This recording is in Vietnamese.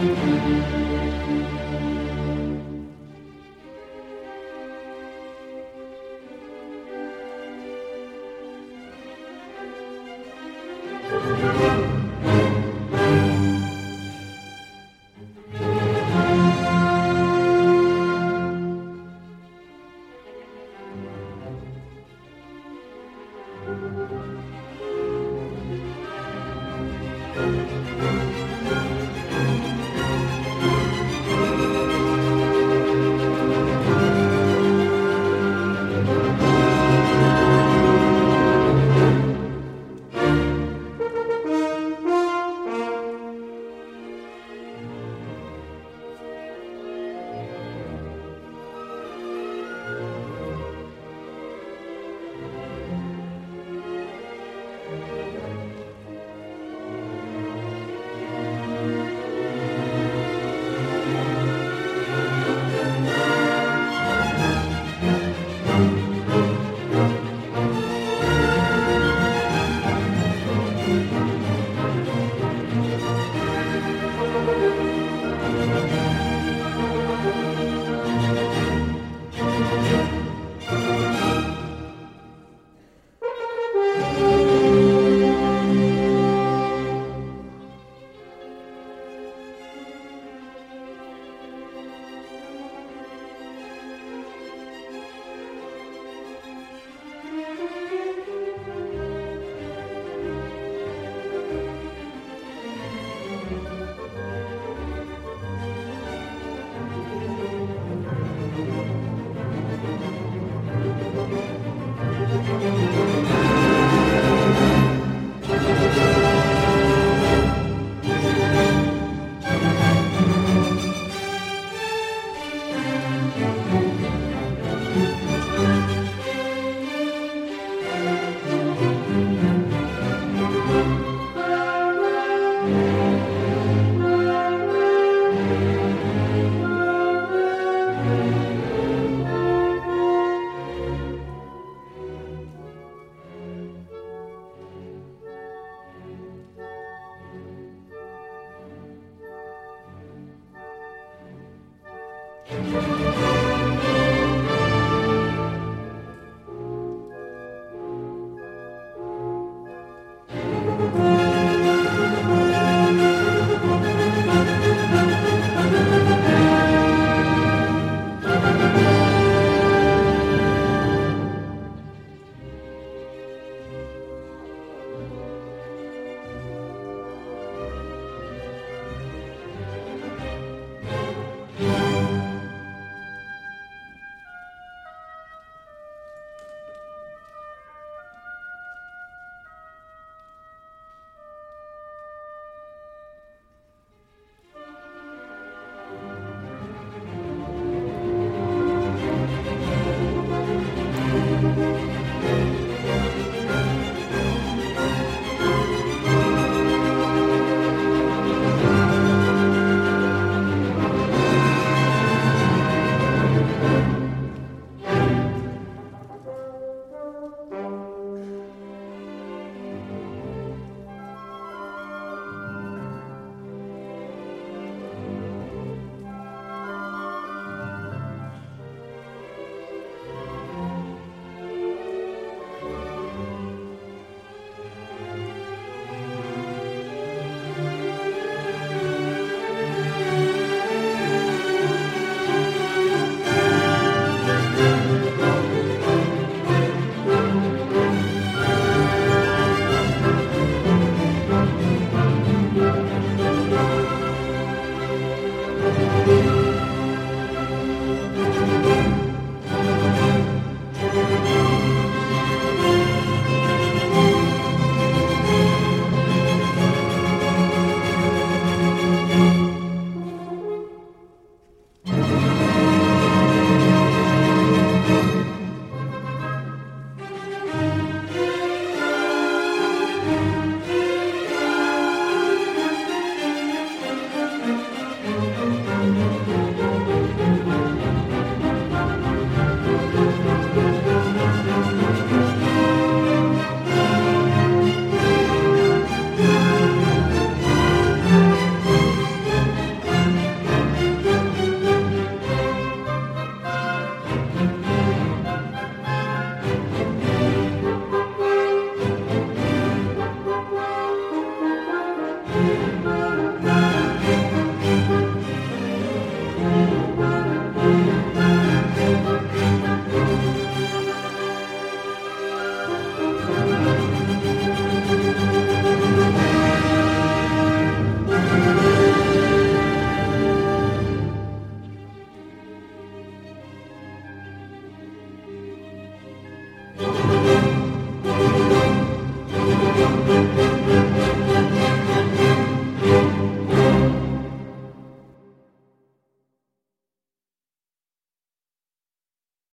Música